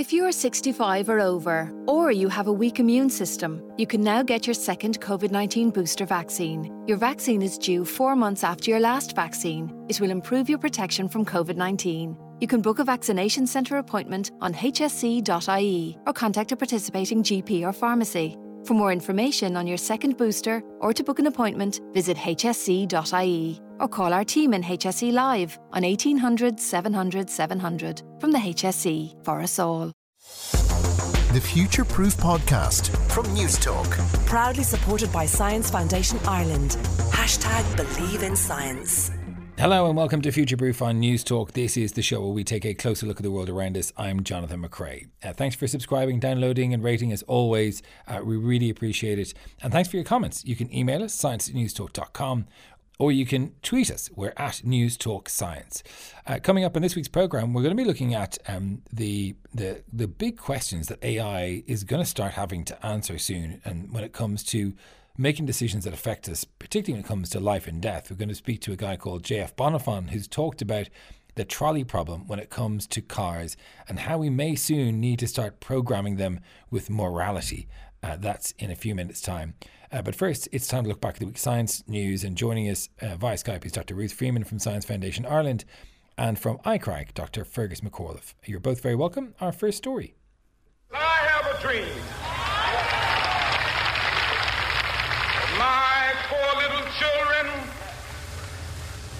If you are 65 or over, or you have a weak immune system, you can now get your second COVID 19 booster vaccine. Your vaccine is due four months after your last vaccine. It will improve your protection from COVID 19. You can book a vaccination centre appointment on hse.ie or contact a participating GP or pharmacy. For more information on your second booster or to book an appointment, visit hse.ie or call our team in HSE Live on 1800 700 700 from the HSE for us all. The Future Proof Podcast from Newstalk. Proudly supported by Science Foundation Ireland. Hashtag Believe in Science. Hello and welcome to Future Proof on Newstalk. This is the show where we take a closer look at the world around us. I'm Jonathan McCrea. Uh, thanks for subscribing, downloading, and rating as always. Uh, we really appreciate it. And thanks for your comments. You can email us, science at newstalk.com, or you can tweet us. We're at Newstalk Science. Uh, coming up in this week's program, we're going to be looking at um, the, the the big questions that AI is going to start having to answer soon, and when it comes to making decisions that affect us, particularly when it comes to life and death. We're going to speak to a guy called JF Bonnefon, who's talked about the trolley problem when it comes to cars and how we may soon need to start programming them with morality. Uh, that's in a few minutes' time. Uh, but first, it's time to look back at the week's science news. And joining us uh, via Skype is Dr. Ruth Freeman from Science Foundation Ireland and from ICRAG, Dr. Fergus McAuliffe. You're both very welcome. Our first story. I have a dream my poor little children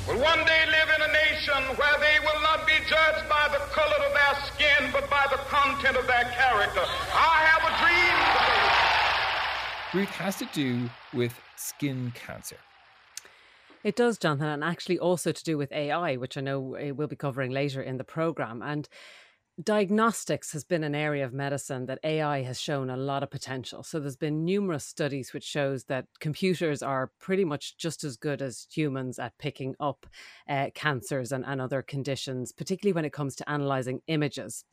will one day live in a nation where they will not be judged by the color of their skin, but by the content of their character. I have a dream. Ruth has to do with skin cancer. It does, Jonathan, and actually also to do with AI, which I know eh, we'll be covering later in the program. And diagnostics has been an area of medicine that AI has shown a lot of potential. So there's been numerous studies which shows that computers are pretty much just as good as humans at picking up uh, cancers and, and other conditions, particularly when it comes to analyzing images.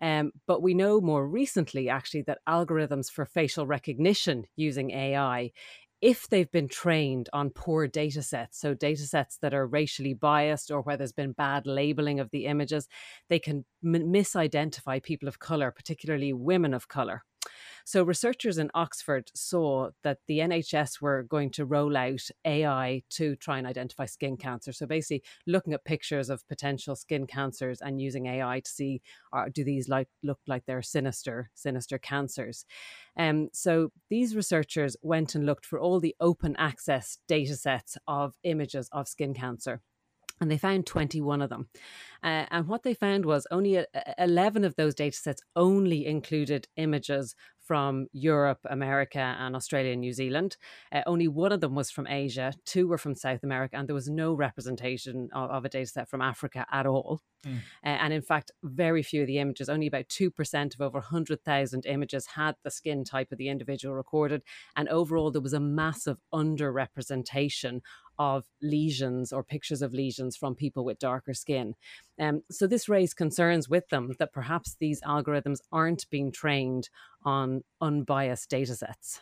Um, but we know more recently, actually, that algorithms for facial recognition using AI if they've been trained on poor data sets, so data sets that are racially biased or where there's been bad labeling of the images, they can m- misidentify people of color, particularly women of color. So, researchers in Oxford saw that the NHS were going to roll out AI to try and identify skin cancer. So, basically, looking at pictures of potential skin cancers and using AI to see are, do these like look like they're sinister, sinister cancers. Um, so, these researchers went and looked for all the open access data sets of images of skin cancer and they found 21 of them. Uh, and what they found was only a, 11 of those data sets only included images from Europe, America, and Australia and New Zealand. Uh, only one of them was from Asia, two were from South America, and there was no representation of, of a data set from Africa at all. Mm. Uh, and in fact, very few of the images, only about 2% of over 100,000 images had the skin type of the individual recorded. And overall, there was a massive underrepresentation of lesions or pictures of lesions from people with darker skin. Um, so this raised concerns with them that perhaps these algorithms aren't being trained on unbiased data sets.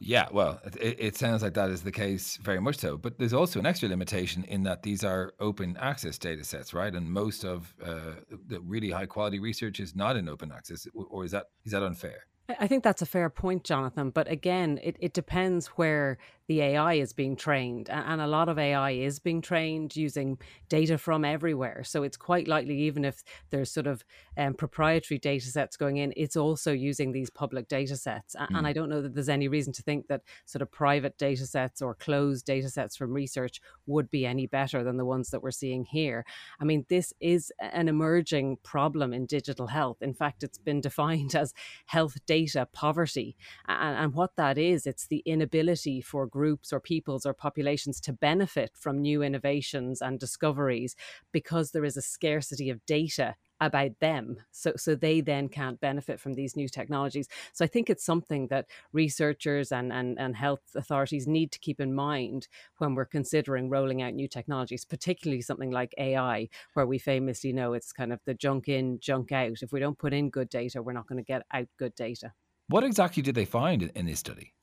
Yeah, well, it, it, sounds like that is the case very much so. But there's also an extra limitation in that these are open access data sets, right? And most of uh, the really high quality research is not in open access, or is that is that unfair? I think that's a fair point, Jonathan. But again, it, it depends where the AI is being trained. And a lot of AI is being trained using data from everywhere. So it's quite likely, even if there's sort of um, proprietary data sets going in, it's also using these public data sets. Mm. And I don't know that there's any reason to think that sort of private data sets or closed data sets from research would be any better than the ones that we're seeing here. I mean, this is an emerging problem in digital health. In fact, it's been defined as health data poverty. And, and what that is, it's the inability for groups or peoples or populations to benefit from new innovations and discoveries because there is a scarcity of data about them. So so they then can't benefit from these new technologies. So i think it's something that researchers and, and and health authorities need to keep in mind when we're considering rolling out new technologies particularly something like ai where we famously know it's kind of the junk in junk out. If we don't put in good data we're not going to get out good data. What exactly did they find in this study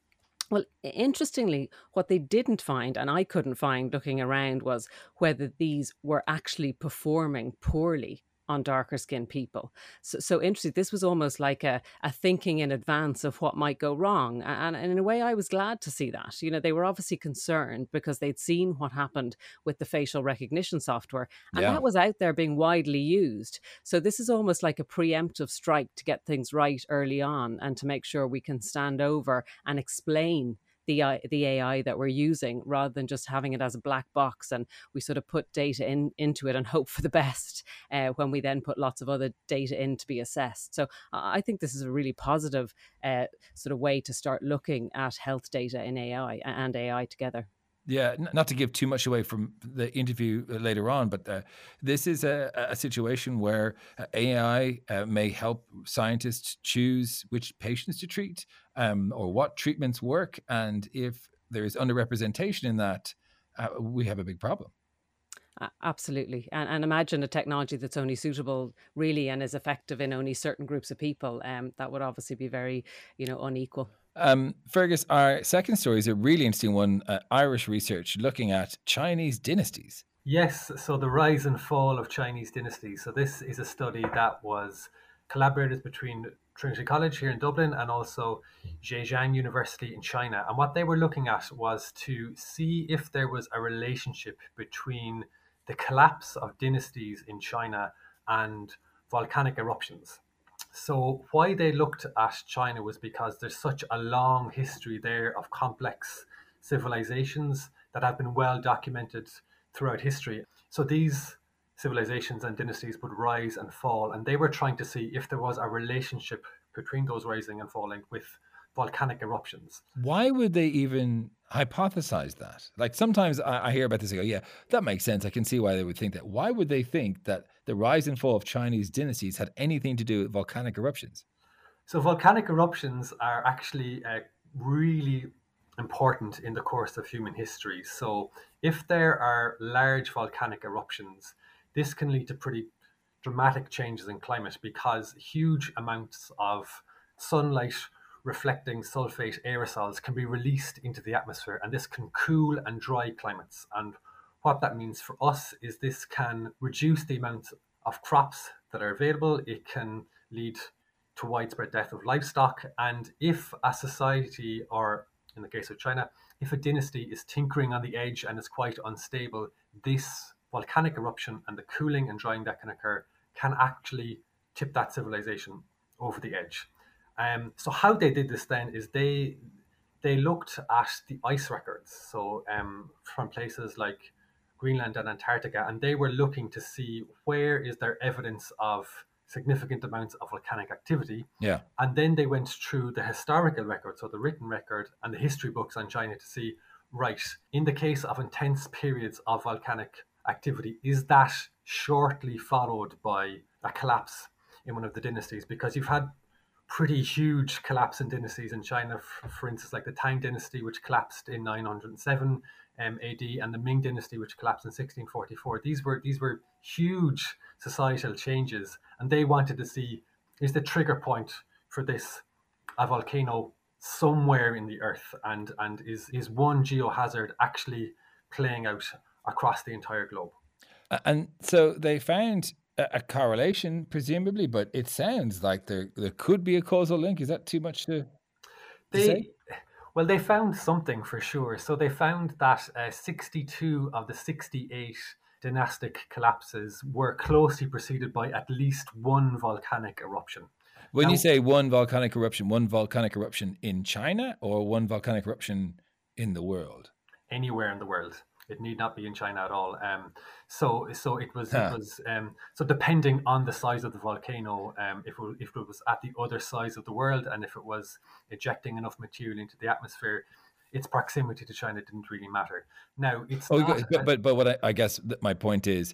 well, interestingly, what they didn't find, and I couldn't find looking around, was whether these were actually performing poorly on darker skinned people. So, so interesting. This was almost like a, a thinking in advance of what might go wrong. And, and in a way, I was glad to see that. You know, they were obviously concerned because they'd seen what happened with the facial recognition software, and Yeah. that was out there being widely used. So this is almost like a preemptive strike to get things right early on and to make sure we can stand over and explain the the AI that we're using rather than just having it as a black box and we sort of put data in into it and hope for the best uh, when we then put lots of other data in to be assessed. So I I think this is a really positive uh, sort of way to start looking at health data in AI and AI together. Yeah, not to give too much away from the interview uh, later on, but uh, this is a, a situation where uh, AI uh, may help scientists choose which patients to treat um, or what treatments work. And if there is underrepresentation in that, uh, we have a big problem. Absolutely. And, and imagine a technology that's only suitable really and is effective in only certain groups of people. Um, that would obviously be very, you know, unequal. Um, Fergus, our second story is a really interesting one uh, Irish research looking at Chinese dynasties. Yes, so the rise and fall of Chinese dynasties. So this is a study that was collaborated between Trinity College here in Dublin and also Zhejiang University in China. And what they were looking at was to see if there was a relationship between the collapse of dynasties in China and volcanic eruptions. So why they looked at China was because there's such a long history there of complex civilizations that have been well documented throughout history. So these civilizations and dynasties would rise and fall, and they were trying to see if there was a relationship between those rising and falling with volcanic eruptions. Why would they even hypothesize that? Like sometimes I, I hear about this, I go, yeah, that makes sense. I can see why they would think that. Why would they think that the rise and fall of Chinese dynasties had anything to do with volcanic eruptions? So volcanic eruptions are actually uh, really important in the course of human history. So if there are large volcanic eruptions, this can lead to pretty dramatic changes in climate because huge amounts of sunlight reflecting sulfate aerosols can be released into the atmosphere and this can cool and dry climates. And what that means for us is this can reduce the amount of crops that are available. It can lead to widespread death of livestock. And if a society or in the case of china if a dynasty is tinkering on the edge and is quite unstable this volcanic eruption and the cooling and drying that can occur can actually tip that civilization over the edge um, so how they did this then is they they looked at the ice records, so um, from places like Greenland and Antarctica, and they were looking to see where is there evidence of significant amounts of volcanic activity. Yeah. And then they went through the historical record, so the written record and the history books on China to see, right, in the case of intense periods of volcanic activity, is that shortly followed by a collapse in one of the dynasties? Because you've had pretty huge collapse in dynasties in China. For, for instance, like the Tang dynasty, which collapsed in 907 um, AD, and the Ming dynasty, which collapsed in 1644. These were these were huge societal changes, and they wanted to see is the trigger point for this a volcano somewhere in the earth, and and is is one geohazard actually playing out across the entire globe. And so they found a, a correlation, presumably, but it sounds like there there could be a causal link. Is that too much to, to They say? well, they found something for sure. So they found that uh, 62 of the 68 dynastic collapses were closely preceded by at least one volcanic eruption. When you say one volcanic eruption, one volcanic eruption in China or one volcanic eruption in the world? anywhere in the world. It need not be in China at all. Um, so so it was Huh. it was um, so depending on the size of the volcano, um, if it, if it was at the other size of the world and if it was ejecting enough material into the atmosphere, its proximity to China didn't really matter. Now it's Oh, not, but but, but what I, I guess my point is,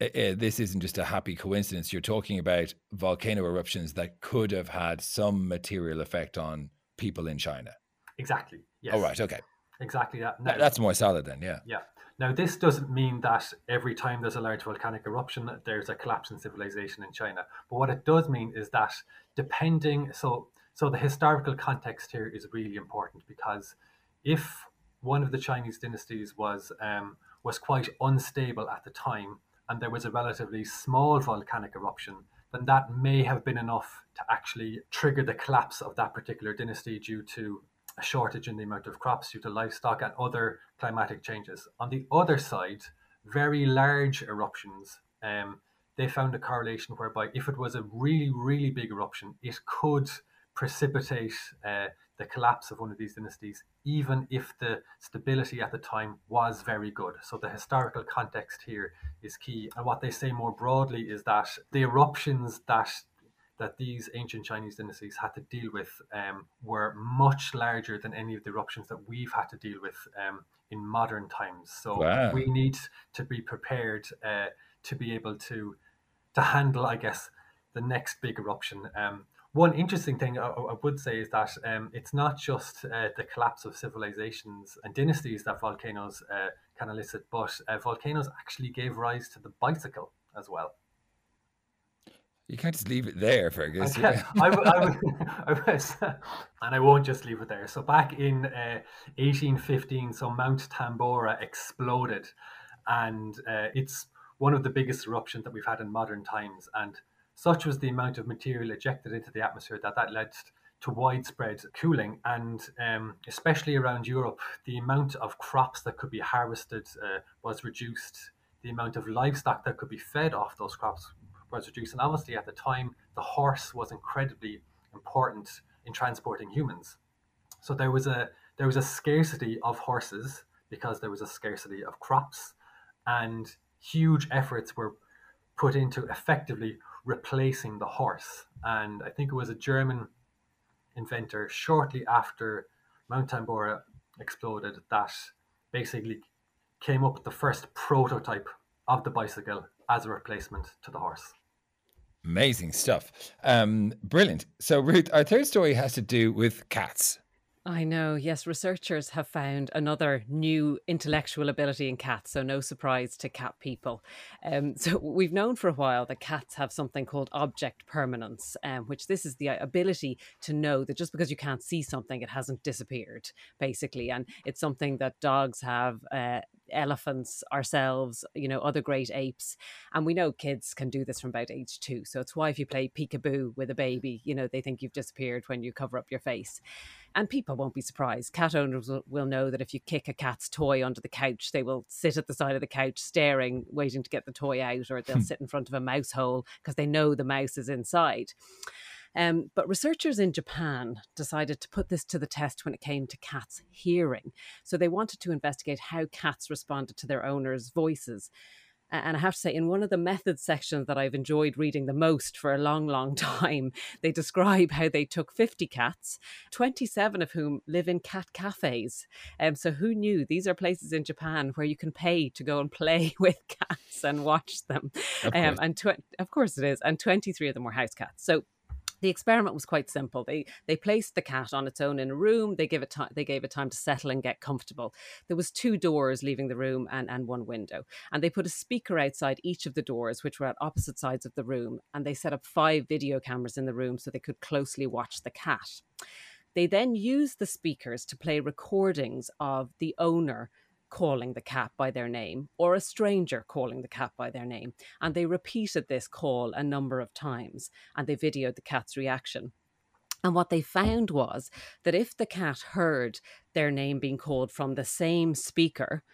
uh, uh, this isn't just a happy coincidence. You're talking about volcano eruptions that could have had some material effect on people in China. exactly yes Oh, right, okay, exactly that. That- Now- that's more solid then. Yeah. Yeah. Now, this doesn't mean that every time there's a large volcanic eruption, there's a collapse in civilization in China. But what it does mean is that depending, so so the historical context here is really important because if one of the Chinese dynasties was um, was quite unstable at the time, and there was a relatively small volcanic eruption, then that may have been enough to actually trigger the collapse of that particular dynasty due to a shortage in the amount of crops due to livestock and other climatic changes. On the other side, very large eruptions, um, they found a correlation whereby if it was a really, really big eruption, it could precipitate uh, the collapse of one of these dynasties, even if the stability at the time was very good. So the historical context here is key. And what they say more broadly is that the eruptions that that these ancient Chinese dynasties had to deal with um, were much larger than any of the eruptions that we've had to deal with um, in modern times. So wow. we need to be prepared uh, to be able to to handle, I guess, the next big eruption. Um, one interesting thing I, I, would say is that um, it's not just uh, the collapse of civilizations and dynasties that volcanoes uh, can elicit, but uh, volcanoes actually gave rise to the bicycle as well. You can't just leave it there, Fergus. I, I, I, I, was, and I won't just leave it there. So back in 1815, uh, so Mount Tambora exploded, and uh, it's one of the biggest eruptions that we've had in modern times. And such was the amount of material ejected into the atmosphere that that led to widespread cooling, and um, especially around Europe, the amount of crops that could be harvested uh, was reduced. The amount of livestock that could be fed off those crops was reduced. And obviously, at the time, the horse was incredibly important in transporting humans. So there was a there was a scarcity of horses because there was a scarcity of crops, and huge efforts were put into effectively replacing the horse. And I think it was a German inventor shortly after Mount Tambora exploded that basically came up with the first prototype of the bicycle as a replacement to the horse. Amazing stuff. Um, brilliant. So, Ruth, our third story has to do with cats. I know. Yes, researchers have found another new intellectual ability in cats, so no surprise to cat people. Um, so we've known for a while that cats have something called object permanence, um, which this is the ability to know that just because you can't see something, it hasn't disappeared, basically, and it's something that dogs have. Uh, elephants ourselves you know other great apes and we know kids can do this from about age two so it's why if you play peekaboo with a baby you know they think you've disappeared when you cover up your face and people won't be surprised. Cat owners will, will, know that if you kick a cat's toy under the couch, they will sit at the side of the couch staring, waiting to get the toy out, or they'll hmm. sit in front of a mouse hole because they know the mouse is inside. Um, but researchers in Japan decided to put this to the test when it came to cats' hearing. So they wanted to investigate how cats responded to their owners' voices. And I have to say, in one of the methods sections that I've enjoyed reading the most for a long, long time, they describe how they took 50 cats, 27 of whom live in cat cafes. Um, so who knew? These are places in Japan where you can pay to go and play with cats and watch them. Um, and tw- of course it is. And 23 of them were house cats. So the experiment was quite simple. They they placed the cat on its own in a room. They gave it time. They gave it time to settle and get comfortable. There was two doors leaving the room and and one window, and they put a speaker outside each of the doors, which were at opposite sides of the room. And they set up five video cameras in the room so they could closely watch the cat. They then used the speakers to play recordings of the owner calling the cat by their name or a stranger calling the cat by their name. And they repeated this call a number of times and they videoed the cat's reaction. And what they found was that if the cat heard their name being called from the same speaker,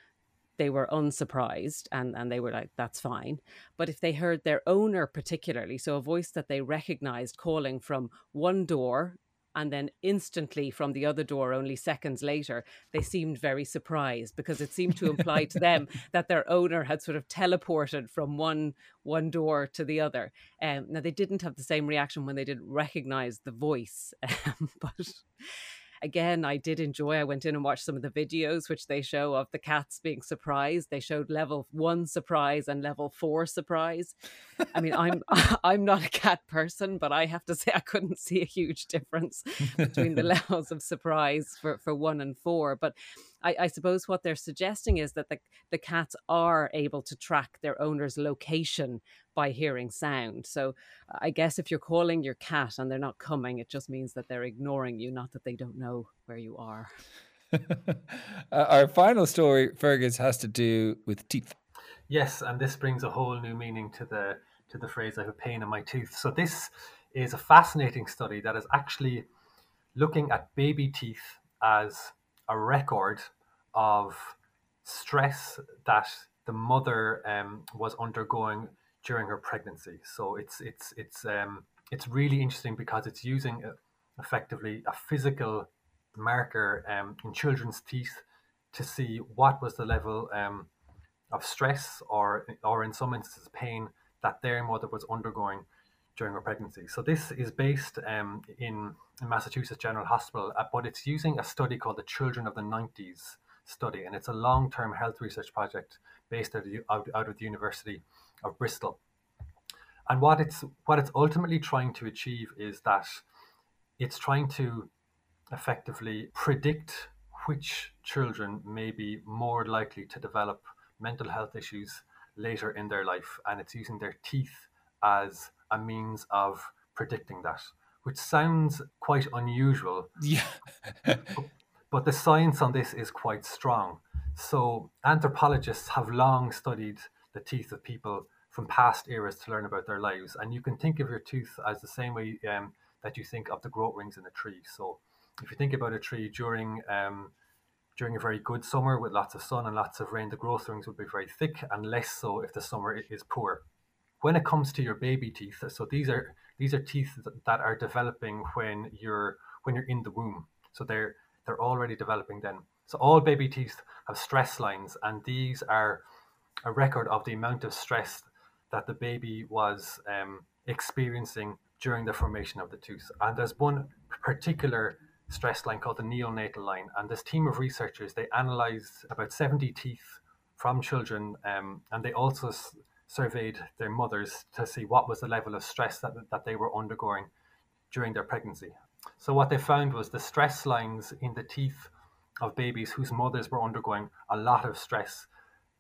they were unsurprised and, and they were like, that's fine. But if they heard their owner particularly, so a voice that they recognized calling from one door and then instantly from the other door only seconds later they seemed very surprised because it seemed to imply to them that their owner had sort of teleported from one one door to the other. Um, now they didn't have the same reaction when they didn't recognize the voice um, but again, I did enjoy. I went in and watched some of the videos which they show of the cats being surprised. They showed level one surprise and level four surprise. I mean, I'm I'm not a cat person, but I have to say I couldn't see a huge difference between the levels of surprise for, for one and four. But I, I, suppose what they're suggesting is that the, the cats are able to track their owner's location by hearing sound. So I guess if you're calling your cat and they're not coming, it just means that they're ignoring you, not that they don't know where you are. uh, our final story, Fergus, has to do with teeth. Yes, and this brings a whole new meaning to the to the phrase "I have a pain in my tooth." So this is a fascinating study that is actually looking at baby teeth as a record of stress that the mother um, was undergoing during her pregnancy. So it's it's it's um, it's really interesting because it's using uh, effectively a physical marker um, in children's teeth to see what was the level um, of stress or or in some instances pain that their mother was undergoing during her pregnancy. So this is based um, in, Massachusetts General Hospital, uh, but it's using a study called the Children of the 90s study, and it's a long-term health research project based out of, out, out of the University of Bristol. And what it's what it's ultimately trying to achieve is that it's trying to effectively predict which children may be more likely to develop mental health issues later in their life, and it's using their teeth as a means of predicting that, which sounds quite unusual. Yeah. but the science on this is quite strong. So, anthropologists have long studied the teeth of people from past eras to learn about their lives. And you can think of your tooth as the same way um, that you think of the growth rings in a tree. So, if you think about a tree during um, during a very good summer with lots of sun and lots of rain, the growth rings would be very thick, and less so if the summer is poor. When it comes to your baby teeth, so these are these are teeth that are developing when you're when you're in the womb. So they're they're already developing then. So all baby teeth have stress lines, and these are a record of the amount of stress that the baby was um, experiencing during the formation of the tooth. And there's one particular stress line called the neonatal line. And this team of researchers, they analyzed about 70 teeth from children um, and they also surveyed their mothers to see what was the level of stress that, that they were undergoing during their pregnancy. So what they found was the stress lines in the teeth of babies whose mothers were undergoing a lot of stress,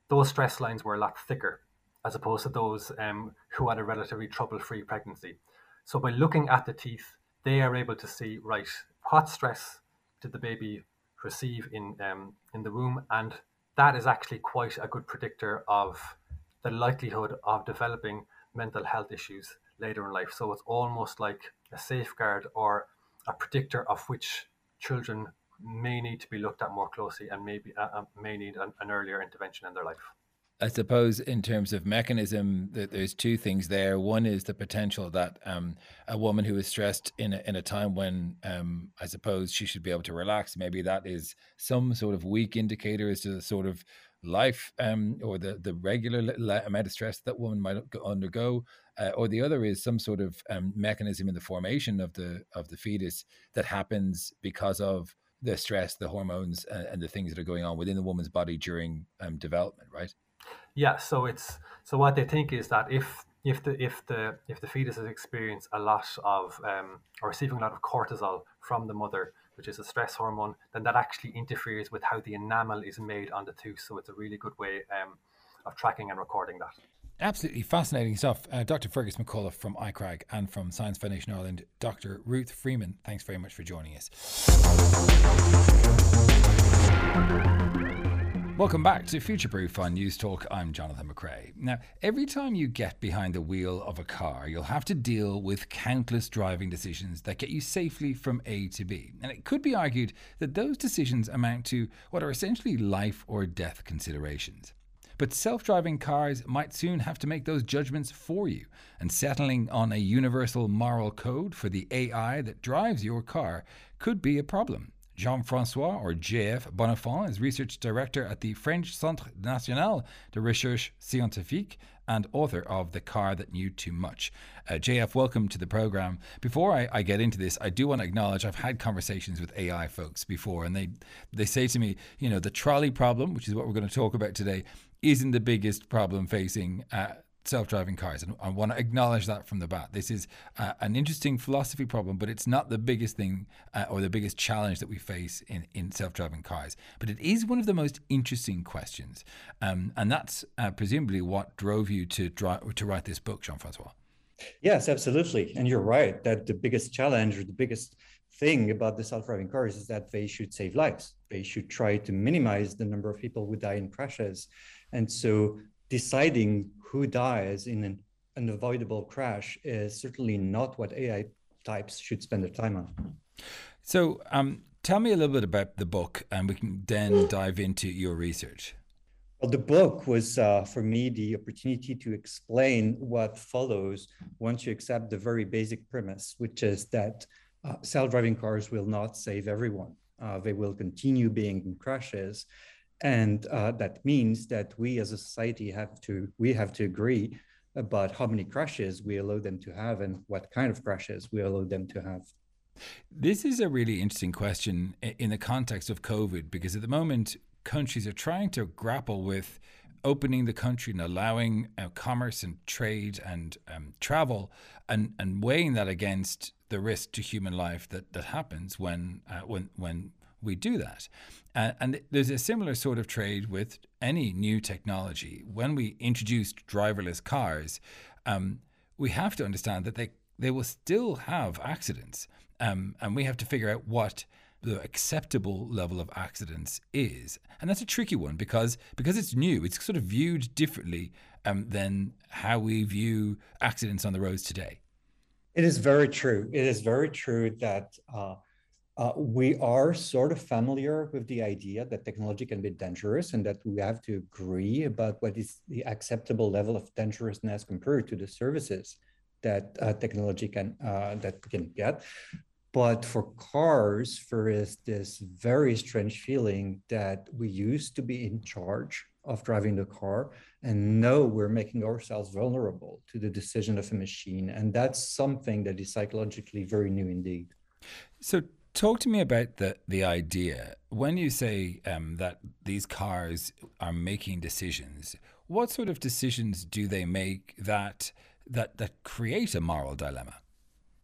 those stress lines were a lot thicker as opposed to those um, who had a relatively trouble-free pregnancy. So by looking at the teeth, they are able to see, right, what stress did the baby receive in um, in the womb, and that is actually quite a good predictor of the likelihood of developing mental health issues later in life. So it's almost like a safeguard or a predictor of which children may need to be looked at more closely and maybe uh, uh may need an, an earlier intervention in their life. I suppose in terms of mechanism, there's two things there. One is the potential that um, a woman who is stressed in a, in a time when um, I suppose she should be able to relax, maybe that is some sort of weak indicator as to the sort of life um, or the the regular amount of stress that woman might undergo. Uh, or the other is some sort of um, mechanism in the formation of the of the fetus that happens because of the stress, the hormones, uh, and the things that are going on within the woman's body during um, development, right? Yeah, so it's so what they think is that if if the if the if the fetus has experienced a lot of um, or receiving a lot of cortisol from the mother, which is a stress hormone, then that actually interferes with how the enamel is made on the tooth. So it's a really good way um, of tracking and recording that. Absolutely fascinating stuff. Uh, Dr. Fergus McCullough from ICRAG and from Science Foundation Ireland, Dr. Ruth Freeman, thanks very much for joining us. Welcome back to Future Proof on Newstalk. I'm Jonathan McCrea. Now, every time you get behind the wheel of a car, you'll have to deal with countless driving decisions that get you safely from A to B. And it could be argued that those decisions amount to what are essentially life or death considerations. But self driving cars might soon have to make those judgments for you, and settling on a universal moral code for the AI that drives your car could be a problem. Jean Francois, or JF Bonnefon, is research director at the French Centre National de Recherche Scientifique and author of The Car That Knew Too Much. Uh, JF, welcome to the program. Before I, I, get into this, I do want to acknowledge I've had conversations with AI folks before, and they, they say to me, you know, the trolley problem, which is what we're going to talk about today, isn't the biggest problem facing uh, self-driving cars and i want to acknowledge that from the bat this is uh, an interesting philosophy problem but it's not the biggest thing uh, or the biggest challenge that we face in, in self-driving cars. But it is one of the most interesting questions um, and that's uh, presumably what drove you to, to write this book jean-francois. Yes absolutely. And you're right that the biggest challenge or the biggest thing about the self-driving cars is that they should save lives. They should try to minimize the number of people who die in crashes. And so deciding who dies in an unavoidable crash is certainly not what AI types should spend their time on. So, um, tell me a little bit about the book, and we can then dive into your research. Well, the book was uh, for me the opportunity to explain what follows once you accept the very basic premise, which is that uh, self-driving cars will not save everyone. Uh, they will continue being in crashes, and uh, that means that we as a society have to we have to agree about how many crashes we allow them to have and what kind of crashes we allow them to have. This is a really interesting question in the context of COVID because at the moment countries are trying to grapple with opening the country and allowing uh, commerce and trade and um, travel and, and weighing that against the risk to human life that, that happens when uh, when when we do that. Uh, and there's a similar sort of trade with any new technology. When we introduced driverless cars, um, we have to understand that they, they will still have accidents. Um, and we have to figure out what the acceptable level of accidents is. And that's a tricky one because because it's new, it's sort of viewed differently um, than how we view accidents on the roads today. It is very true. It is very true that uh, uh, we are sort of familiar with the idea that technology can be dangerous and that we have to agree about what is the acceptable level of dangerousness compared to the services that uh, technology can uh, that can get. But for cars, there is this very strange feeling that we used to be in charge of driving the car and now we're making ourselves vulnerable to the decision of a machine. And that's something that is psychologically very new indeed. So Talk to me about the the idea when you say um, that these cars are making decisions. What sort of decisions do they make that that that create a moral dilemma?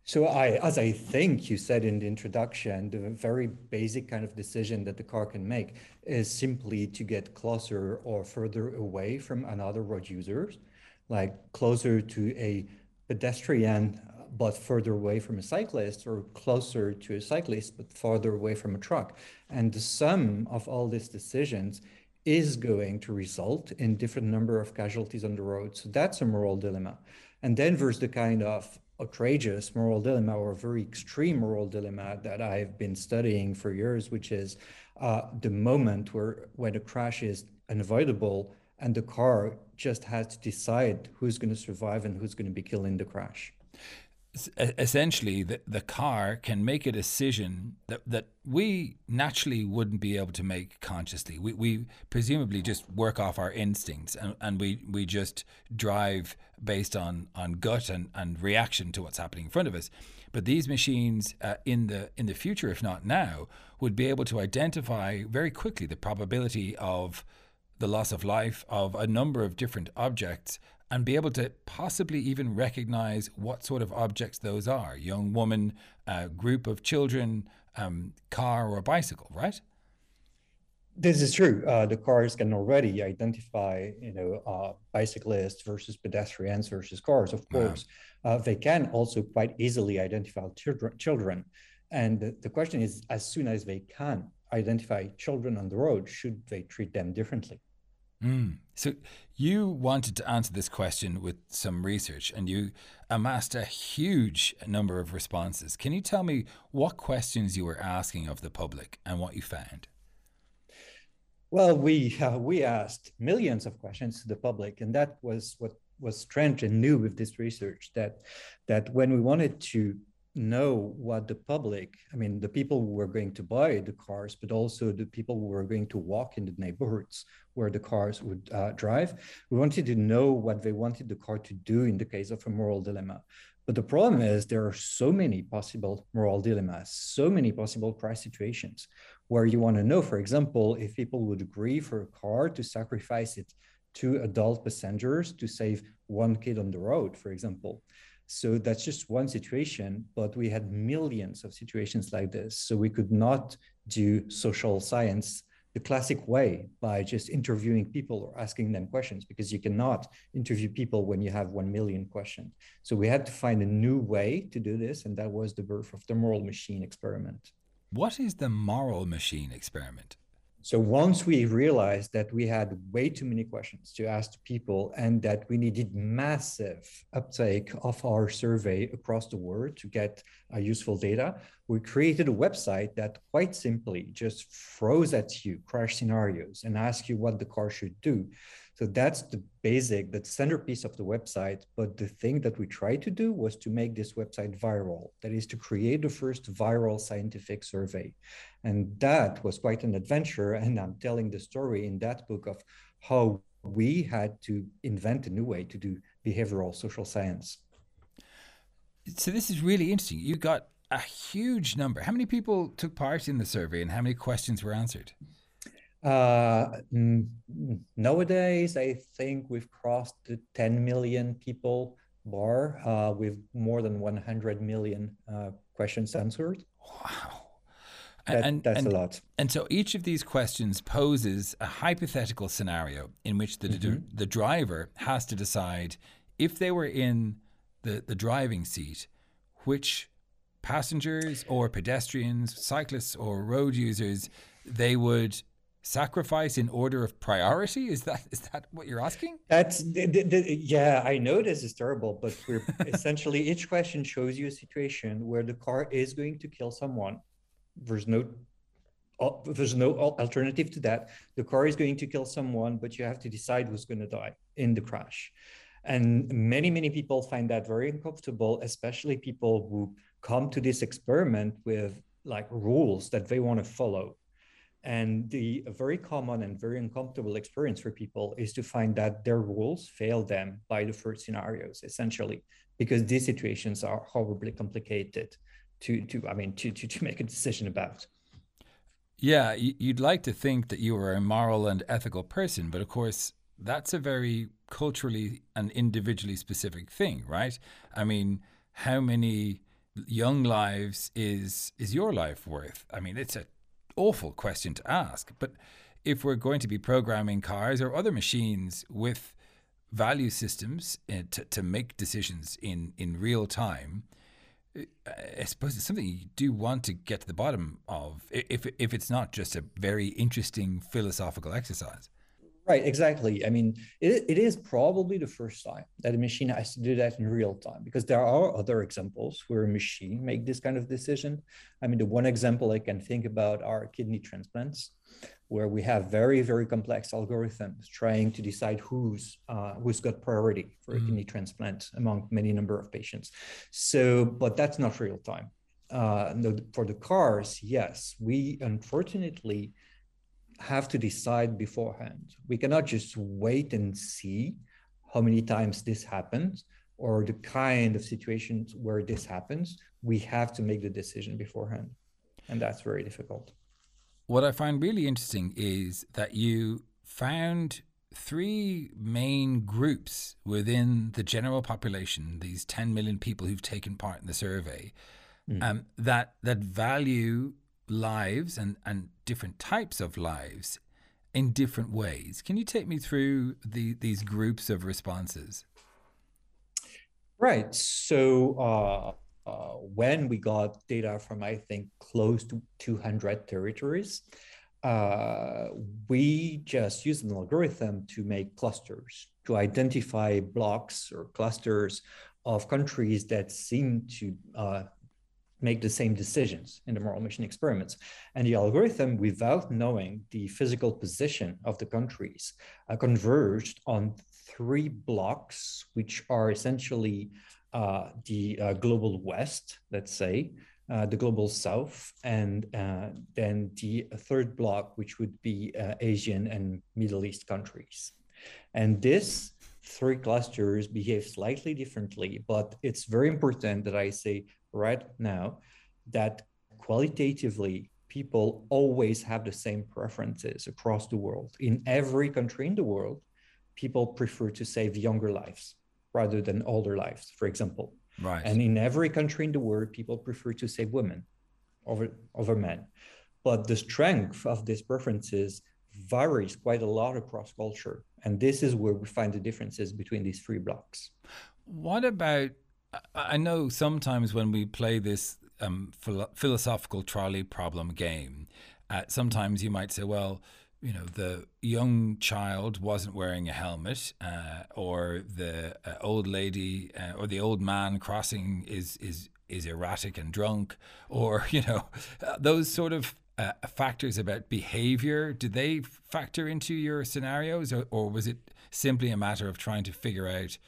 So I, as I think you said in the introduction, the very basic kind of decision that the car can make is simply to get closer or further away from another road user, like closer to a pedestrian but further away from a cyclist or closer to a cyclist but farther away from a truck. And the sum of all these decisions is going to result in different number of casualties on the road. So that's a moral dilemma. And then there's the kind of outrageous moral dilemma or very extreme moral dilemma that i've been studying for years which is uh, the moment where when a crash is unavoidable and the car just has to decide who's going to survive and who's going to be killed in the crash essentially the, the car can make a decision that, that we naturally wouldn't be able to make consciously. We, we presumably just work off our instincts and, and we, we just drive based on, on gut and, and reaction to what's happening in front of us. But these machines uh, in the in the future, if not now, would be able to identify very quickly the probability of the loss of life of a number of different objects and be able to possibly even recognize what sort of objects those are young woman, uh, group of children, um, car, or bicycle, right? This is true. Uh, the cars can already identify, you know, uh, bicyclists versus pedestrians versus cars. Of course, wow. Uh, they can also quite easily identify children. Children, and the, the question is, as soon as they can identify children on the road, should they treat them differently? Mm. So you wanted to answer this question with some research and you amassed a huge number of responses. Can you tell me what questions you were asking of the public and what you found? Well, we uh, we asked millions of questions to the public, and that was what was strange and new with this research. That that when we wanted to know what the public, I mean, the people who were going to buy the cars, but also the people who were going to walk in the neighborhoods where the cars would uh, drive. We wanted to know what they wanted the car to do in the case of a moral dilemma. But the problem is there are so many possible moral dilemmas, so many possible crash situations where you want to know, for example, if people would agree for a car to sacrifice it two adult passengers to save one kid on the road, for example. So that's just one situation, but we had millions of situations like this. So we could not do social science the classic way by just interviewing people or asking them questions because you cannot interview people when you have 1 million questions. So we had to find a new way to do this, and that was the birth of the moral machine experiment. What is the moral machine experiment? So once we realized that we had way too many questions to ask people and that we needed massive uptake of our survey across the world to get uh, useful data, we created a website that quite simply just throws at you crash scenarios and asks you what the car should do. So that's the basic, the centerpiece of the website. But the thing that we tried to do was to make this website viral. That is to create the first viral scientific survey. And that was quite an adventure. And I'm telling the story in that book of how we had to invent a new way to do behavioral social science. So this is really interesting. You got a huge number. How many people took part in the survey and how many questions were answered? Uh, nowadays, I think we've crossed the 10 million people bar uh, with more than 100 million uh, questions answered. Wow. That, and, that's and, a lot. And so each of these questions poses a hypothetical scenario in which the, mm-hmm. the driver has to decide if they were in the, the driving seat, which passengers or pedestrians, cyclists or road users they would sacrifice in order of priority? Is that is that what you're asking? That's the, the, yeah. I know this is terrible, but we're essentially each question shows you a situation where the car is going to kill someone. There's no there's no alternative to that. The car is going to kill someone, but you have to decide who's going to die in the crash. And many, many people find that very uncomfortable, especially people who come to this experiment with like rules that they want to follow and the very common and very uncomfortable experience for people is to find that their rules fail them by the first scenarios, essentially, because these situations are horribly complicated to, to I mean, to, to, to make a decision about. Yeah, you'd like to think that you are a moral and ethical person, but of course, that's a very culturally and individually specific thing, right? I mean, how many young lives is is your life worth? I mean, it's a awful question to ask. But if we're going to be programming cars or other machines with value systems uh, to, to make decisions in, in real time, uh, I suppose it's something you do want to get to the bottom of if, if it's not just a very interesting philosophical exercise. Right, exactly. I mean, it, it is probably the first time that a machine has to do that in real time because there are other examples where a machine make this kind of decision. I mean, the one example I can think about are kidney transplants, where we have very, very complex algorithms trying to decide who's uh, who's got priority for a mm. kidney transplant among many number of patients. So, but that's not real time. Uh, no, for the cars, yes, we unfortunately have to decide beforehand. We cannot just wait and see how many times this happens or the kind of situations where this happens. We have to make the decision beforehand. And that's very difficult. What I find really interesting is that you found three main groups within the general population, these 10 million people who've taken part in the survey, mm. um, that, that value lives and, and different types of lives in different ways. Can you take me through the, these groups of responses? Right. So uh, uh, when we got data from, I think, close to 200 territories, uh, we just used an algorithm to make clusters, to identify blocks or clusters of countries that seem to uh, make the same decisions in the moral machine experiments. And the algorithm, without knowing the physical position of the countries, uh, converged on three blocks, which are essentially uh, the uh, global west, let's say, uh, the global south, and uh, then the third block, which would be uh, Asian and Middle East countries. And this three clusters behave slightly differently, but it's very important that I say right now that qualitatively people always have the same preferences across the world. In every country in the world, people prefer to save younger lives rather than older lives, for example. Right. And in every country in the world, people prefer to save women over, over men. But the strength of these preferences varies quite a lot across culture. And this is where we find the differences between these three blocks. What about I know sometimes when we play this um, philosophical trolley problem game, uh, sometimes you might say, well, you know, the young child wasn't wearing a helmet, uh, or the uh, old lady uh, or the old man crossing is is is erratic and drunk, or you know, uh, those sort of uh, factors about behavior. Do they factor into your scenarios, or, or was it simply a matter of trying to figure out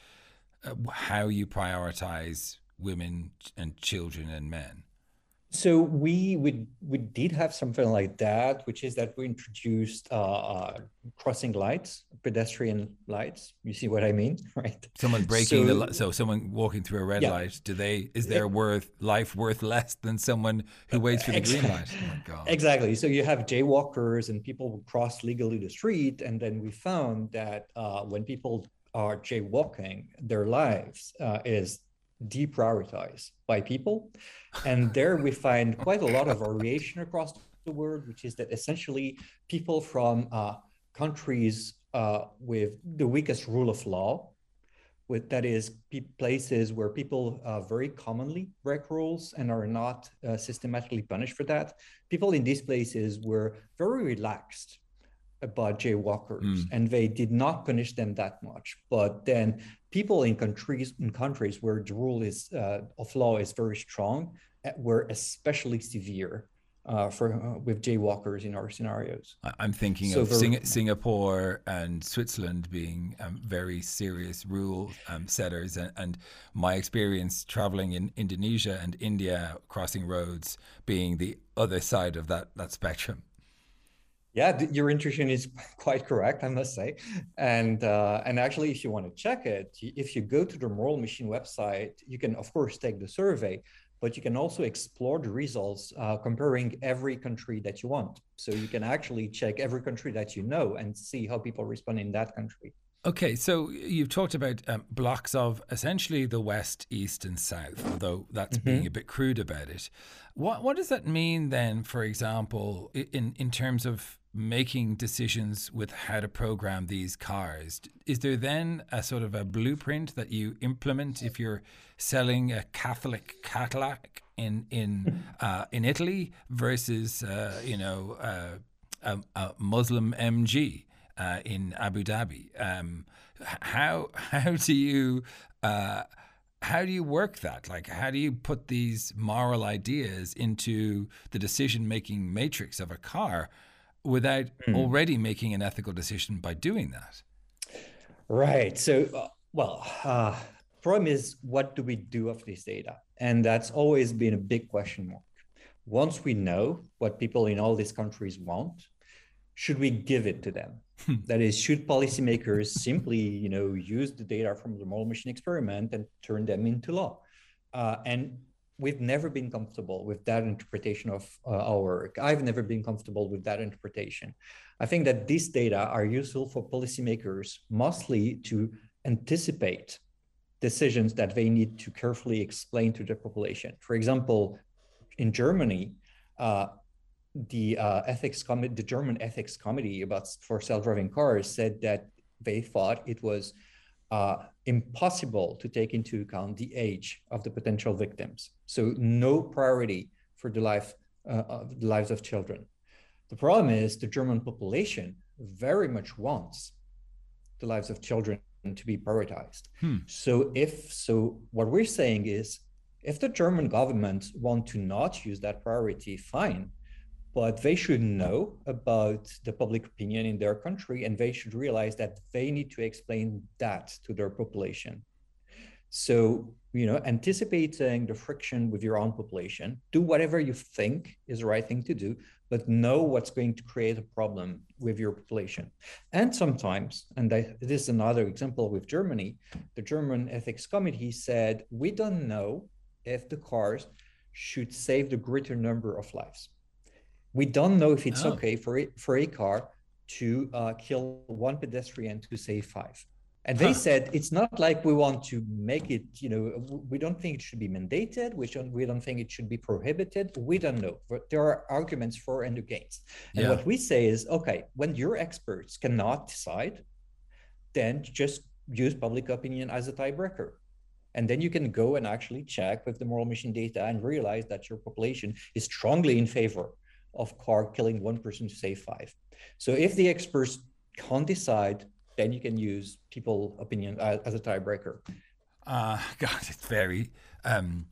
how you prioritize women and children and men? So we we we did have something like that, which is that we introduced uh, uh, crossing lights, pedestrian lights. You see what I mean, right? Someone breaking so, the so someone walking through a red yeah. light. Do they is their worth life worth less than someone who waits for the exactly. green light? Oh exactly. So you have jaywalkers and people who cross legally the street, and then we found that uh, when people are jaywalking, their lives uh, is deprioritized by people. And there we find quite a lot of variation across the world, which is that essentially people from uh, countries uh, with the weakest rule of law, with that is places where people uh, very commonly break rules and are not uh, systematically punished for that. People in these places were very relaxed about jaywalkers mm. and they did not punish them that much but then people in countries in countries where the rule is uh, of law is very strong uh, were especially severe uh, for uh, with jaywalkers in our scenarios. I'm thinking so of Sing- Singapore and Switzerland being um, very serious rule um, setters, and, and, my experience traveling in Indonesia and India, crossing roads, being the other side of that that spectrum. Yeah, your intuition is quite correct, I must say. And uh, and actually, if you want to check it, if you go to the Moral Machine website, you can of course take the survey, but you can also explore the results uh, comparing every country that you want. So you can actually check every country that you know and see how people respond in that country. Okay, so you've talked about um, blocks of essentially the west, east, and south, although that's mm-hmm. being a bit crude about it. What what does that mean then, for example, in in terms of making decisions with how to program these cars. Is there then a sort of a blueprint that you implement if you're selling a Catholic Cadillac in in uh, in Italy versus uh, you know uh, a, a, Muslim MG uh, in Abu Dhabi? Um, how how do you uh, how do you work that? Like, how do you put these moral ideas into the decision making matrix of a car without mm. already making an ethical decision by doing that. Right. So, uh, well, uh, problem is, what do we do of this data? And that's always been a big question mark. Once we know what people in all these countries want, should we give it to them? Hmm. that is, should policymakers simply, you know, use the data from the moral machine experiment and turn them into law? Uh, and we've never been comfortable with that interpretation of uh, our work. I've never been comfortable with that interpretation. I think that these data are useful for policymakers mostly to anticipate decisions that they need to carefully explain to the population. For example, in Germany, uh, the uh, ethics committee, the German ethics committee about for self-driving cars said that they thought it was uh, impossible to take into account the age of the potential victims. So no priority for the life uh, of the lives of children. The problem is the German population very much wants the lives of children to be prioritized. Hmm. So if so, what we're saying is, if the German government want to not use that priority, fine but they should know about the public opinion in their country and they should realize that they need to explain that to their population. So you know anticipating the friction with your own population do whatever you think is the right thing to do but know what's going to create a problem with your population. And sometimes and I, this is another example with germany the german ethics committee said we don't know if the cars should save the greater number of lives we don't know if it's oh. okay for a, for a car to uh, kill one pedestrian to save five. And they huh. said it's not like we want to make it, you know, we don't think it should be mandated. We don't, we don't think it should be prohibited. We don't know. But there are arguments for and against. And yeah. what we say is, okay, when your experts cannot decide, then just use public opinion as a tiebreaker. And then you can go and actually check with the moral machine data and realize that your population is strongly in favor of car killing one person to save five. So if the experts can't decide, then you can use people opinion uh, as a tiebreaker. Uh, God, it's very um,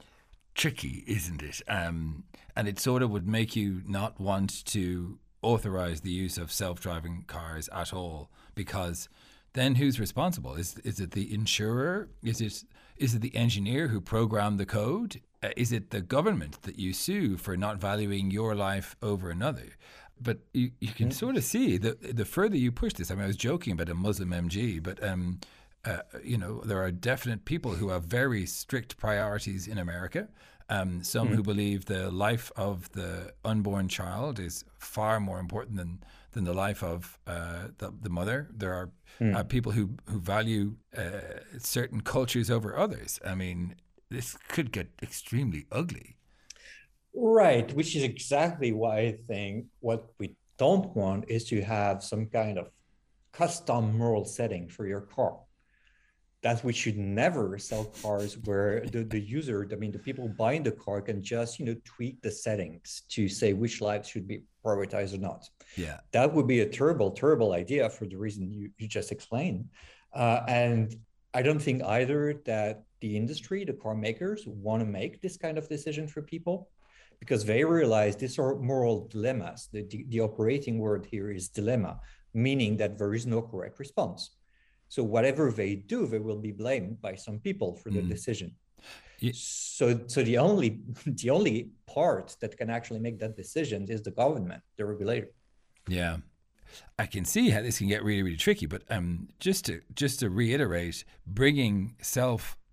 tricky, isn't it? Um, and it sort of would make you not want to authorize the use of self-driving cars at all because then who's responsible? Is is it the insurer? Is it is it the engineer who programmed the code? Uh, is it the government that you sue for not valuing your life over another? But you, you can sort of see that the further you push this. I mean, I was joking about a Muslim MG, but um, uh, you know, there are definite people who have very strict priorities in America. Um, some mm. who believe the life of the unborn child is far more important than than the life of uh, the, the, mother. There are mm. uh, people who who value uh, certain cultures over others. I mean, this could get extremely ugly. Right, which is exactly why I think what we don't want is to have some kind of custom moral setting for your car that we should never sell cars where the, the user, I mean, the people buying the car can just, you know, tweak the settings to say which lives should be prioritized or not. Yeah. That would be a terrible, terrible idea for the reason you, you just explained. Uh, and I don't think either that the industry, the car makers want to make this kind of decision for people because they realize these are moral dilemmas. The, the, the operating word here is dilemma, meaning that there is no correct response. So whatever they do, they will be blamed by some people for the mm. decision. Yeah. So, so the only the only part that can actually make that decision is the government, the regulator. Yeah, I can see how this can get really, really tricky. But um, just to just to reiterate, bringing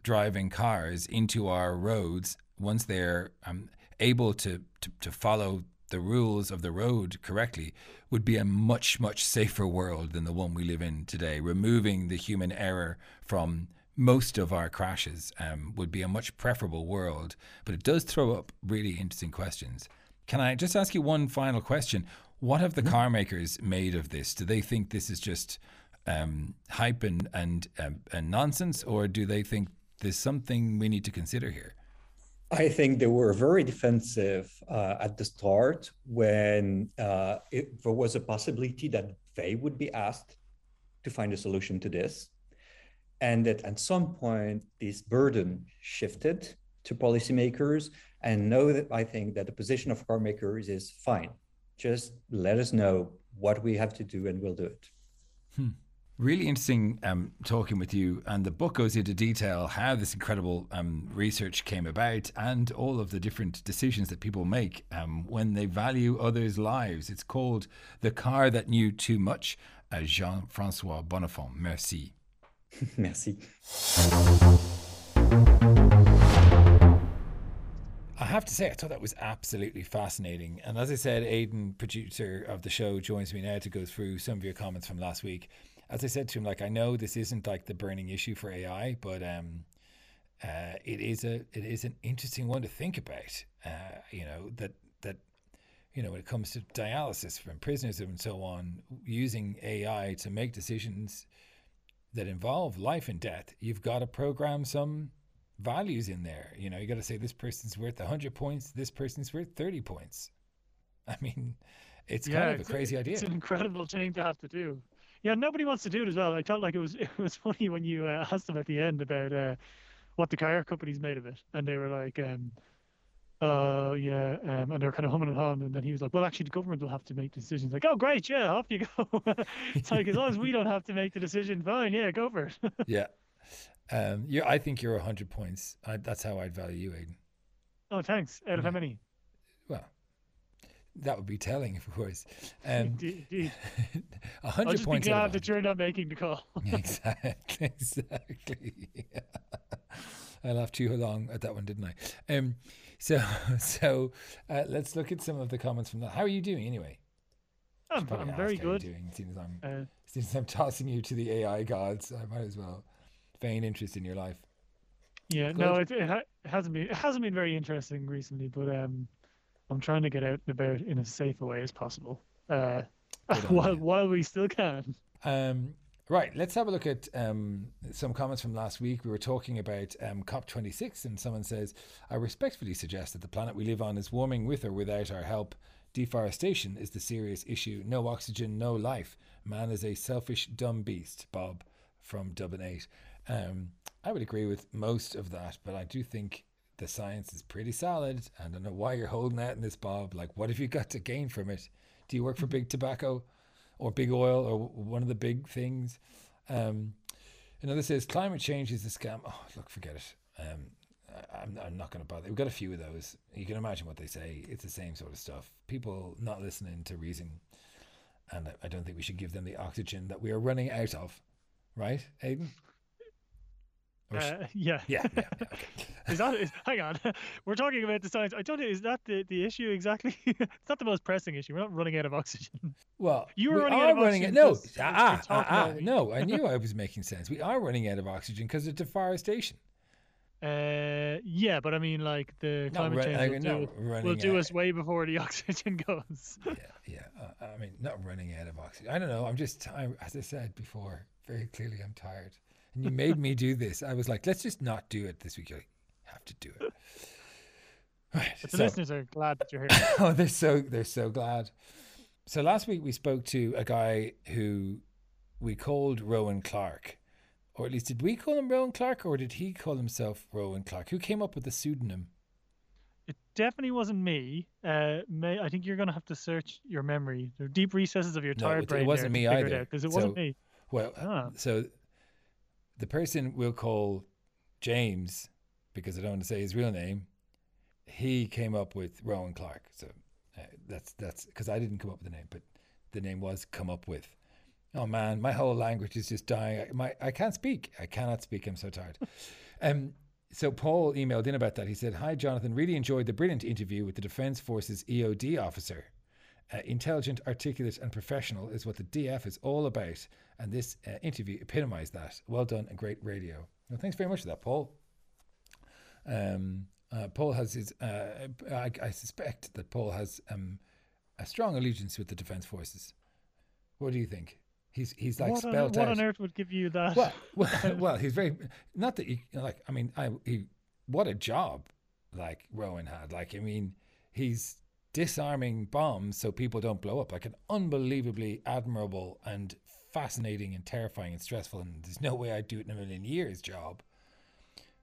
self-driving cars into our roads once they're um, able to, to to follow the rules of the road correctly would be a much, much safer world than the one we live in today. Removing the human error from most of our crashes um, would be a much preferable world, but it does throw up really interesting questions. Can I just ask you one final question? What have the mm-hmm. car makers made of this? Do they think this is just um, hype and and, um, and nonsense, or do they think there's something we need to consider here? I think they were very defensive uh, at the start when uh, it, there was a possibility that they would be asked to find a solution to this. And that at some point, this burden shifted to policymakers. And know that I think that the position of car makers is fine. Just let us know what we have to do and we'll do it. Hmm really interesting um, talking with you. And the book goes into detail how this incredible um, research came about and all of the different decisions that people make um, when they value others' lives. It's called The Car That Knew Too Much. Uh, Jean Francois Bonnefon. Merci. Merci. I have to say, I thought that was absolutely fascinating. And as I said, Aidan, producer of the show, joins me now to go through some of your comments from last week as I said to him, like I know this isn't like the burning issue for AI, but um, uh, it is a it is an interesting one to think about. Uh, you know that that you know when it comes to dialysis from prisoners and so on, using AI to make decisions that involve life and death, you've got to program some values in there. You know, you got to say this person's worth 100 points, this person's worth 30 points. I mean, it's yeah, kind of a crazy idea. It's an incredible thing to have to do. Yeah, nobody wants to do it as well. I felt like it was it was funny when you uh, asked them at the end about uh, what the car companies made of it, and they were like, um, "Oh yeah," um, and they're kind of humming and hawing, and then he was like, "Well, actually, the government will have to make decisions." Like, "Oh, great, yeah, off you go." it's like as long as we don't have to make the decision, fine, yeah, go for it. yeah, um, you. I think you're hundred points. I, that's how I'd value you, Aidan. Oh, thanks. Out of how many? That would be telling, of course. Um, Indeed. A hundred I'll points. Be glad that you're not making the call. exactly. Exactly. I laughed too long at that one, didn't I? Um, so, so uh, let's look at some of the comments from that. How are you doing, anyway? I'm, I'm very good. Doing, since I'm, uh, since I'm tossing you to the AI gods, I might as well feign interest in your life. Yeah, good. no, it, it, ha- it hasn't been. It hasn't been very interesting recently, but um, I'm trying to get out and about in as safe a way as possible uh, while, while we still can. Um, right, let's have a look at um, some comments from last week. We were talking about um, COP26, and someone says, I respectfully suggest that the planet we live on is warming with or without our help. Deforestation is the serious issue. No oxygen, no life. Man is a selfish, dumb beast. Bob from Dublin 8. Um, I would agree with most of that, but I do think the science is pretty solid. I don't know why you're holding out in this, Bob. Like, what have you got to gain from it? Do you work for big tobacco or big oil or one of the big things? Um, another says climate change is a scam. Oh, look, forget it. Um, I'm, I'm not going to bother. We've got a few of those. You can imagine what they say. It's the same sort of stuff. People not listening to reason. And I- don't think we should give them the oxygen that we are running out of. Right, Aidan? Uh, yeah. yeah, yeah, yeah, is that is, hang on we're talking about the science i don't is that the, the issue exactly it's not the most pressing issue we're not running out of oxygen Well, You were we running out of running oxygen No, just- ah, just ah, ah, no, I knew I was making sense. We are running out of oxygen because of deforestation. uh yeah but i mean like the climate run- change will do, will do us way before the oxygen goes yeah, yeah. Uh, I mean, not running out of oxygen. I don't know. I'm just, I, as I said before, very clearly, I'm tired. And you made me do this. I was like, let's just not do it this week. You're like, have to do it. Right. but the so- listeners are glad that you're here oh, they're so they're so glad. So last week we spoke to a guy who we called Rowan Clark, or at least did we call him Rowan Clark, or did he call himself Rowan Clark? Who came up with the pseudonym? It definitely wasn't me. Uh, may, I think you're going to have to search your memory, the deep recesses of your No, tired it- it brain. wasn't me either. because it wasn't me. Well, Ah. so the person we'll call James, because I don't want to say his real name, he came up with Rowan Clark. So uh, that's that's because I didn't come up with the name, but the name was come up with. Oh man, my whole language is just dying. I, my I can't speak. I cannot speak. I'm so tired. um. So Paul emailed in about that. He said, "Hi Jonathan, really enjoyed the brilliant interview with the Defence Forces EOD officer. Uh, intelligent, articulate, and professional is what the DF is all about, and this uh, interview epitomised that. Well done and great radio. Well, thanks very much for that, Paul. Um, uh, Paul has his. Uh, I, I suspect that Paul has um, a strong allegiance with the Defence Forces. What do you think? He's he's like what, on, spelled what out. on earth would give you that? Well, well, well, he's very not that he like. I mean, I he what a job like Rowan had. Like, I mean, he's disarming bombs so people don't blow up. Like an unbelievably admirable and fascinating and terrifying and stressful. And there's no way I'd do it in a million years job.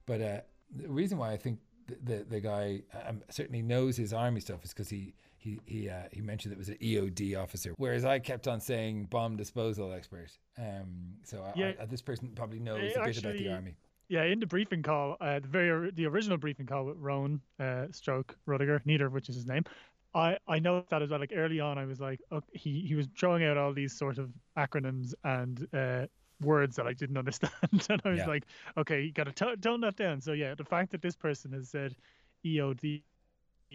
But uh, the reason why I think the the, the guy um, certainly knows his army stuff is because he he he uh, he mentioned it was an EOD officer, whereas I kept on saying bomb disposal expert. Um, so I, Yeah. I, this person probably knows a bit about the army. Yeah, in the briefing call, uh, the very the original briefing call with Rowan, uh, Stroke, Rudiger, neither of which is his name. I I know that as well. Like early on, I was like, okay, he he was throwing out all these sort of acronyms and uh, words that I didn't understand, and I was Yeah. like, okay, you got to tone that down. So yeah, the fact that this person has said EOD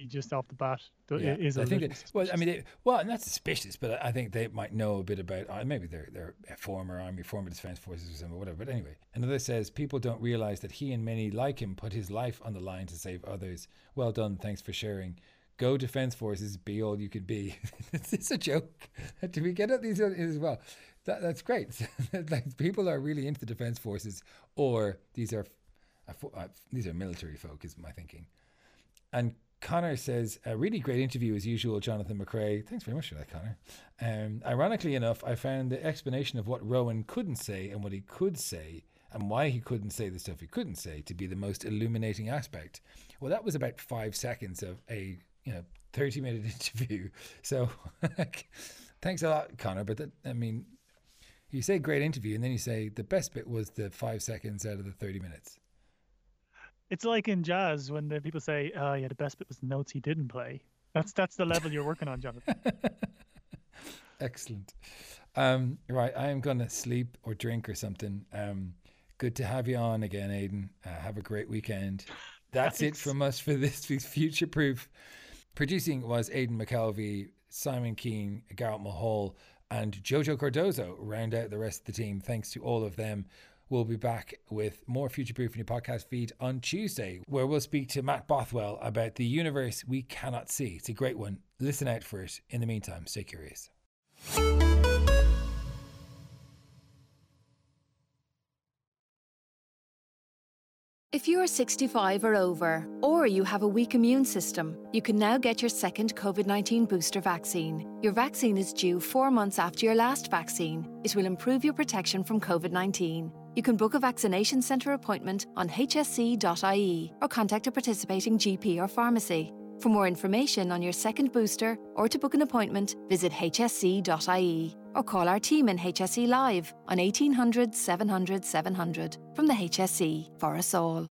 just off the bat Yeah, is a I think little that, well, I mean, they, well, not suspicious, but I think they might know a bit about. Uh, maybe they're they're a former army, former defense forces, or something, whatever. But anyway, another says people don't realize that he and many like him put his life on the line to save others. Well done, thanks for sharing. Go defense forces, be all you can be. it's a joke? Do we get at these as well? That, that's great. like people are really into the defense forces, or these are uh, uh, these are military folk, is my thinking. And Connor says, a really great interview as usual, Jonathan McCrea. Thanks very much for that, Connor. Um, ironically enough, I found the explanation of what Rowan couldn't say and what he could say and why he couldn't say the stuff he couldn't say to be the most illuminating aspect. Well, that was about five seconds of a you know 30 minute interview. So thanks a lot, Connor. But that, I mean, you say great interview and then you say the best bit was the five seconds out of the 30 minutes. It's like in jazz when the people say, "Oh yeah, the best bit was the notes he didn't play." That's that's the level you're working on, Jonathan. Excellent. Um, right, I am going to sleep or drink or something. Um, good to have you on again, Aidan. Uh, have a great weekend. That's it from us for this week's Future Proof. Producing was Aidan McKelvey, Simon Keane, Garrett Mahal, and Jojo Cardozo round out the rest of the team. Thanks to all of them. We'll be back with more Future Proof in your podcast feed on Tuesday, where we'll speak to Matt Bothwell about the universe we cannot see. It's a great one. Listen out for it. In the meantime, stay curious. If you're 65 or over, or you have a weak immune system, you can now get your second COVID 19 booster vaccine. Your vaccine is due four months after your last vaccine. It will improve your protection from COVID 19. You can book a vaccination centre appointment on hse.ie or contact a participating GP or pharmacy. For more information on your second booster or to book an appointment, visit hse.ie or call our team in HSE Live on 1800 700 700 from the HSE for us all.